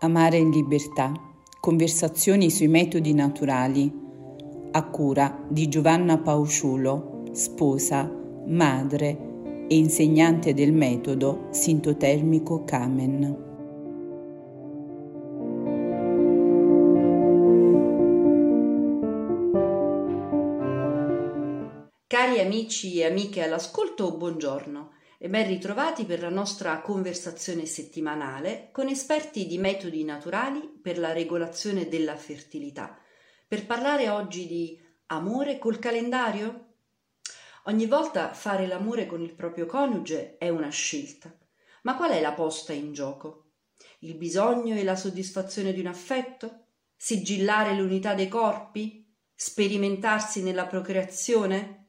Amare in libertà. Conversazioni sui metodi naturali. A cura di Giovanna Pausciulo, sposa, madre e insegnante del metodo sintotermico Kamen. Cari amici e amiche all'ascolto, buongiorno e ben ritrovati per la nostra conversazione settimanale con esperti di metodi naturali per la regolazione della fertilità. Per parlare oggi di amore col calendario? Ogni volta fare l'amore con il proprio coniuge è una scelta, ma qual è la posta in gioco? Il bisogno e la soddisfazione di un affetto? Sigillare l'unità dei corpi? Sperimentarsi nella procreazione?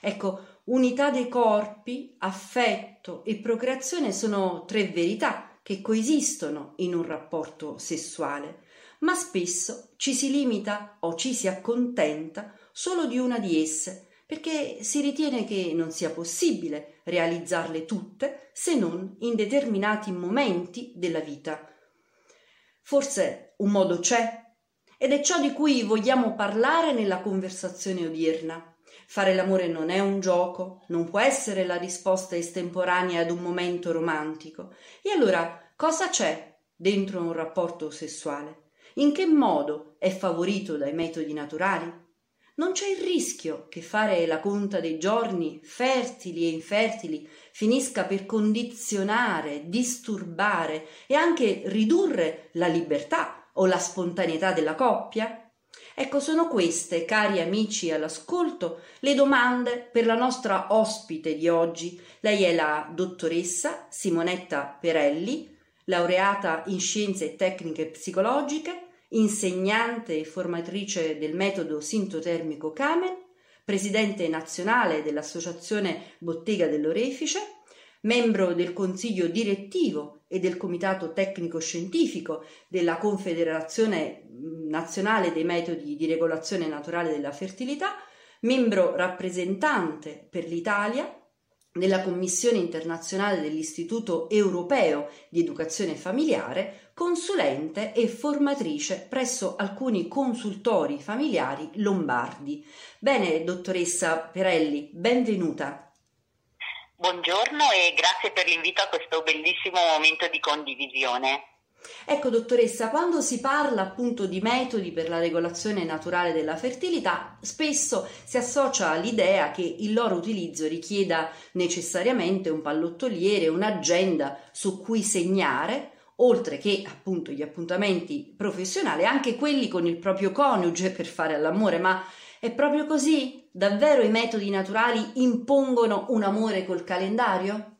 Ecco, Unità dei corpi, affetto e procreazione sono tre verità che coesistono in un rapporto sessuale, ma spesso ci si limita o ci si accontenta solo di una di esse, perché si ritiene che non sia possibile realizzarle tutte se non in determinati momenti della vita. Forse un modo c'è, ed è ciò di cui vogliamo parlare nella conversazione odierna. Fare l'amore non è un gioco, non può essere la risposta estemporanea ad un momento romantico. E allora cosa c'è dentro un rapporto sessuale? In che modo è favorito dai metodi naturali? Non c'è il rischio che fare la conta dei giorni, fertili e infertili, finisca per condizionare, disturbare e anche ridurre la libertà o la spontaneità della coppia? Ecco, sono queste, cari amici all'ascolto, le domande per la nostra ospite di oggi. Lei è la dottoressa Simonetta Perelli, laureata in scienze e tecniche psicologiche, insegnante e formatrice del metodo sintotermico Kamen, presidente nazionale dell'Associazione Bottega dell'Orefice, membro del consiglio direttivo e del comitato tecnico scientifico della Confederazione nazionale dei metodi di regolazione naturale della fertilità, membro rappresentante per l'Italia nella Commissione internazionale dell'Istituto europeo di educazione familiare, consulente e formatrice presso alcuni consultori familiari lombardi. Bene, dottoressa Perelli, benvenuta. Buongiorno e grazie per l'invito a questo bellissimo momento di condivisione. Ecco, dottoressa, quando si parla appunto di metodi per la regolazione naturale della fertilità, spesso si associa l'idea che il loro utilizzo richieda necessariamente un pallottoliere, un'agenda su cui segnare, oltre che appunto gli appuntamenti professionali, anche quelli con il proprio coniuge per fare all'amore, ma è proprio così? Davvero i metodi naturali impongono un amore col calendario?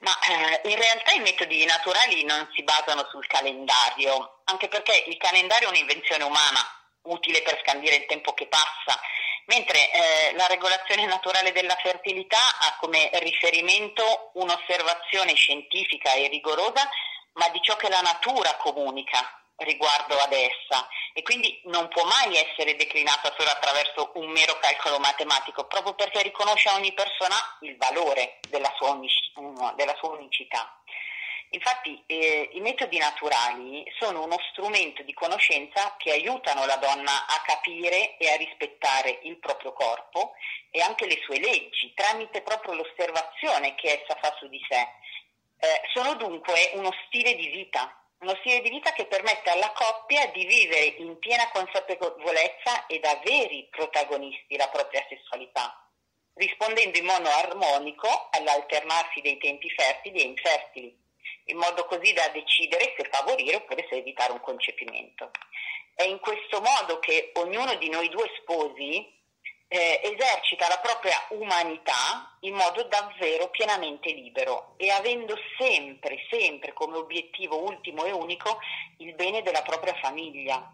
Ma eh, in realtà i metodi naturali non si basano sul calendario, anche perché il calendario è un'invenzione umana, utile per scandire il tempo che passa, mentre eh, la regolazione naturale della fertilità ha come riferimento un'osservazione scientifica e rigorosa, ma di ciò che la natura comunica riguardo ad essa e quindi non può mai essere declinata solo attraverso un mero calcolo matematico, proprio perché riconosce a ogni persona il valore della sua, unici, della sua unicità. Infatti eh, i metodi naturali sono uno strumento di conoscenza che aiutano la donna a capire e a rispettare il proprio corpo e anche le sue leggi tramite proprio l'osservazione che essa fa su di sé. Eh, sono dunque uno stile di vita uno stile di vita che permette alla coppia di vivere in piena consapevolezza e da veri protagonisti la propria sessualità, rispondendo in modo armonico all'alternarsi dei tempi fertili e infertili, in modo così da decidere se favorire oppure se evitare un concepimento. È in questo modo che ognuno di noi due sposi eh, esercita la propria umanità in modo davvero pienamente libero e avendo sempre, sempre come obiettivo ultimo e unico il bene della propria famiglia.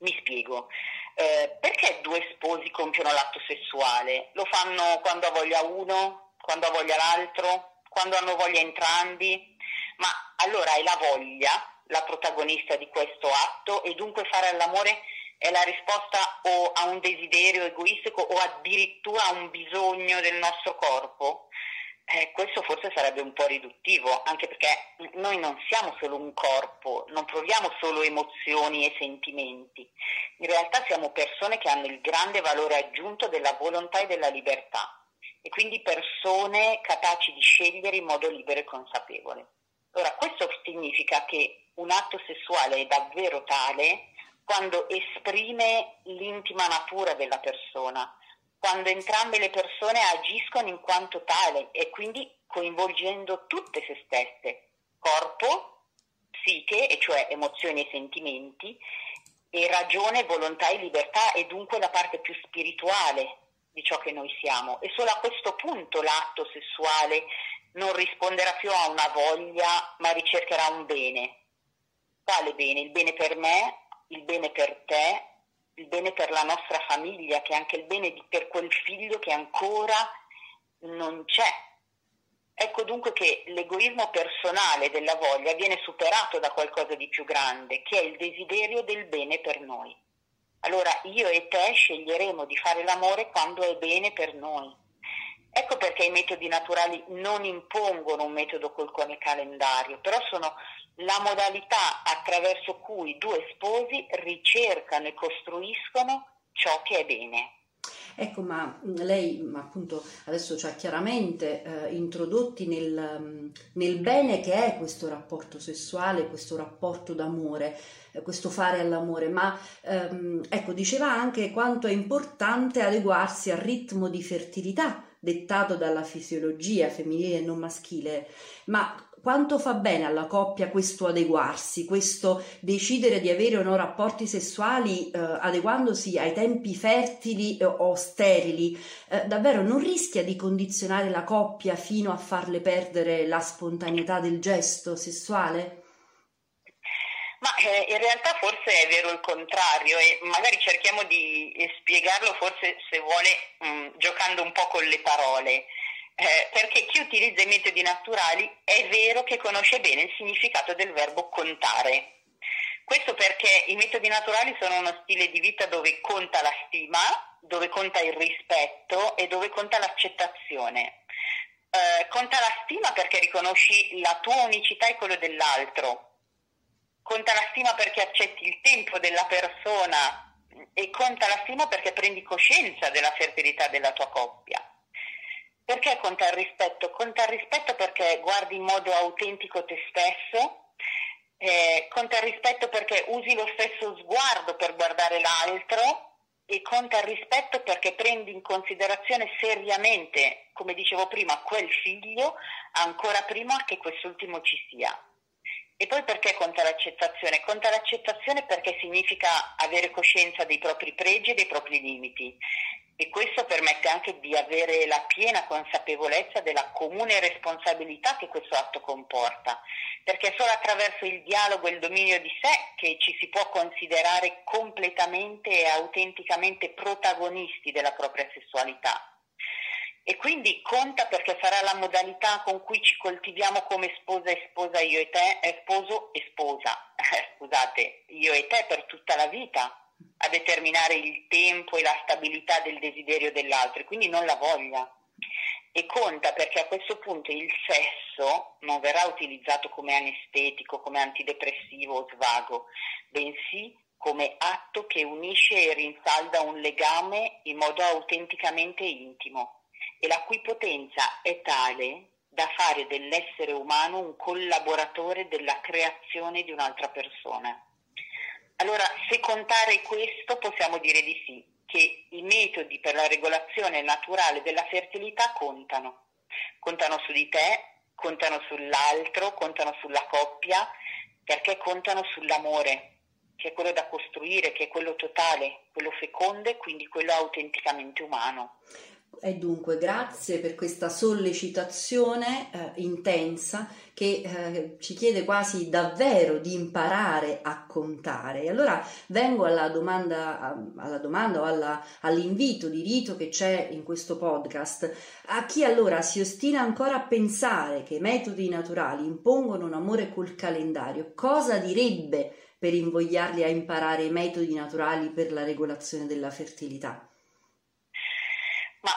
Mi spiego. Eh, perché due sposi compiono l'atto sessuale? Lo fanno quando ha voglia uno, quando ha voglia l'altro, quando hanno voglia entrambi? Ma allora è la voglia la protagonista di questo atto e dunque fare all'amore è la risposta o a un desiderio egoistico o addirittura a un bisogno del nostro corpo? Eh, questo forse sarebbe un po' riduttivo, anche perché noi non siamo solo un corpo, non proviamo solo emozioni e sentimenti. In realtà siamo persone che hanno il grande valore aggiunto della volontà e della libertà e quindi persone capaci di scegliere in modo libero e consapevole. Ora, questo significa che un atto sessuale è davvero tale quando esprime l'intima natura della persona, quando entrambe le persone agiscono in quanto tale e quindi coinvolgendo tutte se stesse, corpo, psiche, e cioè emozioni e sentimenti, e ragione, volontà e libertà è dunque la parte più spirituale di ciò che noi siamo e solo a questo punto l'atto sessuale non risponderà più a una voglia ma ricercherà un bene. Quale bene? Il bene per me, il bene per te, il bene per la nostra famiglia, che è anche il bene di, per quel figlio che ancora non c'è. Ecco dunque che l'egoismo personale della voglia viene superato da qualcosa di più grande, che è il desiderio del bene per noi. Allora io e te sceglieremo di fare l'amore quando è bene per noi. Ecco perché i metodi naturali non impongono un metodo col calendario, però sono la modalità attraverso cui due sposi ricercano e costruiscono ciò che è bene. Ecco, ma lei appunto adesso ci ha chiaramente eh, introdotti nel, nel, bene che è questo rapporto sessuale, questo rapporto d'amore, eh, questo fare all'amore, ma ehm, ecco, diceva anche quanto è importante adeguarsi al ritmo di fertilità dettato dalla fisiologia femminile e non maschile, ma quanto fa bene alla coppia questo adeguarsi, questo decidere di avere o no rapporti sessuali eh, adeguandosi ai tempi fertili eh, o sterili, eh, davvero non rischia di condizionare la coppia fino a farle perdere la spontaneità del gesto sessuale? Ma eh, in realtà forse è vero il contrario e magari cerchiamo di spiegarlo forse se vuole mh, mm, giocando un po' con le parole. Eh, perché chi utilizza i metodi naturali è vero che conosce bene il significato del verbo contare. Questo perché i metodi naturali sono uno stile di vita dove conta la stima, dove conta il rispetto e dove conta l'accettazione. Eh, conta la stima perché riconosci la tua unicità e quello dell'altro. Conta la stima perché accetti il tempo della persona e conta la stima perché prendi coscienza della fertilità della tua coppia. Perché conta il rispetto? Conta il rispetto perché guardi in modo autentico te stesso, eh, conta il rispetto perché usi lo stesso sguardo per guardare l'altro e conta il rispetto perché prendi in considerazione seriamente, come dicevo prima, quel figlio ancora prima che quest'ultimo ci sia. E poi perché conta l'accettazione? Conta l'accettazione perché significa avere coscienza dei propri pregi e dei propri limiti e questo permette anche di avere la piena consapevolezza della comune responsabilità che questo atto comporta, perché è solo attraverso il dialogo e il dominio di sé che ci si può considerare completamente e autenticamente protagonisti della propria sessualità. E quindi conta perché sarà la modalità con cui ci coltiviamo come sposa e sposa io e te, eh, sposo e sposa, scusate, io e te per tutta la vita a determinare il tempo e la stabilità del desiderio dell'altro, quindi non la voglia. E conta perché a questo punto il sesso non verrà utilizzato come anestetico, come antidepressivo o svago, bensì come atto che unisce e rinsalda un legame in modo autenticamente intimo e la cui potenza è tale da fare dell'essere umano un collaboratore della creazione di un'altra persona. Allora, se contare questo, possiamo dire di sì, che i metodi per la regolazione naturale della fertilità contano. Contano su di te, contano sull'altro, contano sulla coppia, perché contano sull'amore, che è quello da costruire, che è quello totale, quello feconde, quindi quello autenticamente umano. E dunque grazie per questa sollecitazione eh, intensa che eh, ci chiede quasi davvero di imparare a contare. E allora vengo alla domanda, alla domanda o alla, all'invito di rito che c'è in questo podcast. A chi allora si ostina ancora a pensare che i metodi naturali impongono un amore col calendario, cosa direbbe per invogliarli a imparare i metodi naturali per la regolazione della fertilità?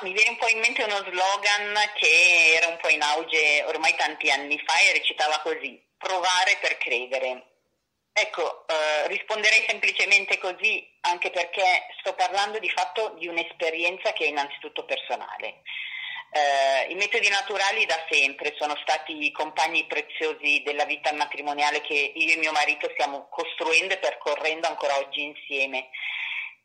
Mi viene un po' in mente uno slogan che era un po' in auge ormai tanti anni fa e recitava così, provare per credere. Ecco, eh, risponderei semplicemente così, anche perché sto parlando di fatto di un'esperienza che è innanzitutto personale. Eh, I metodi naturali da sempre sono stati i compagni preziosi della vita matrimoniale che io e mio marito stiamo costruendo e percorrendo ancora oggi insieme.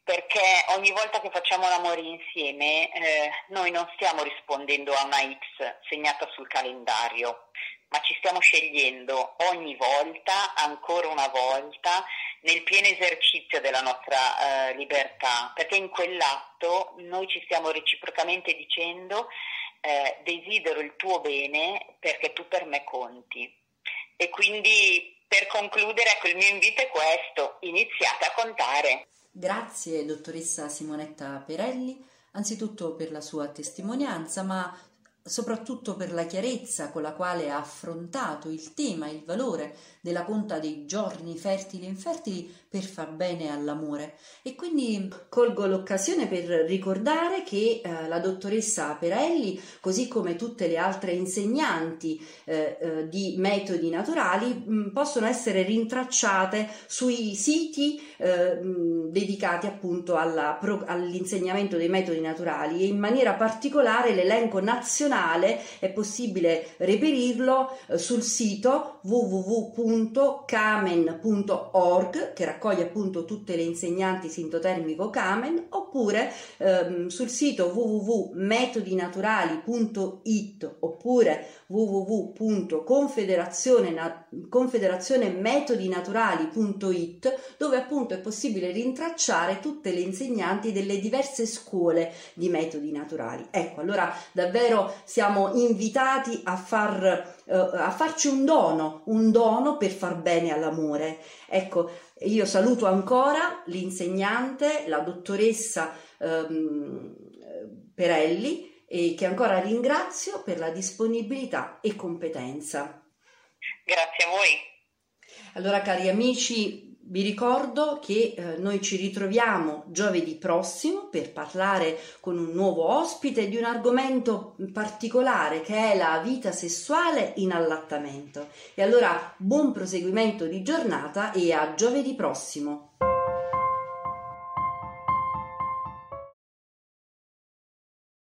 Perché ogni volta che facciamo l'amore insieme eh, noi non stiamo rispondendo a una X segnata sul calendario, ma ci stiamo scegliendo ogni volta, ancora una volta, nel pieno esercizio della nostra eh, libertà, perché in quell'atto noi ci stiamo reciprocamente dicendo eh, desidero il tuo bene perché tu per me conti. E quindi per concludere, ecco, il mio invito è questo, iniziate a contare. Grazie dottoressa Simonetta Perelli, anzitutto per la sua testimonianza, ma soprattutto per la chiarezza con la quale ha affrontato il tema, il valore della conta dei giorni fertili e infertili per far bene all'amore. E quindi colgo l'occasione per ricordare che eh, la dottoressa Perelli, così come tutte le altre insegnanti eh, eh, di metodi naturali, mh, mm, possono essere rintracciate sui siti eh, mh, dedicati appunto alla, pro, all'insegnamento dei metodi naturali e in maniera particolare l'elenco nazionale è possibile reperirlo eh, sul sito www www.camen.org che raccoglie appunto tutte le insegnanti sintotermico Camen oppure ehm, sul sito www.metodinaturali.it oppure www.confederazionemetodinaturali.it dove appunto è possibile rintracciare tutte le insegnanti delle diverse scuole di metodi naturali. Ecco, allora davvero siamo invitati a far eh, a farci un dono, un dono per far bene all'amore. Ecco, io saluto ancora l'insegnante, la dottoressa ehm, Perelli, e che ancora ringrazio per la disponibilità e competenza. Grazie a voi. Allora, cari amici, vi ricordo che eh, noi ci ritroviamo giovedì prossimo per parlare con un nuovo ospite di un argomento particolare che è la vita sessuale in allattamento. E allora buon proseguimento di giornata e a giovedì prossimo.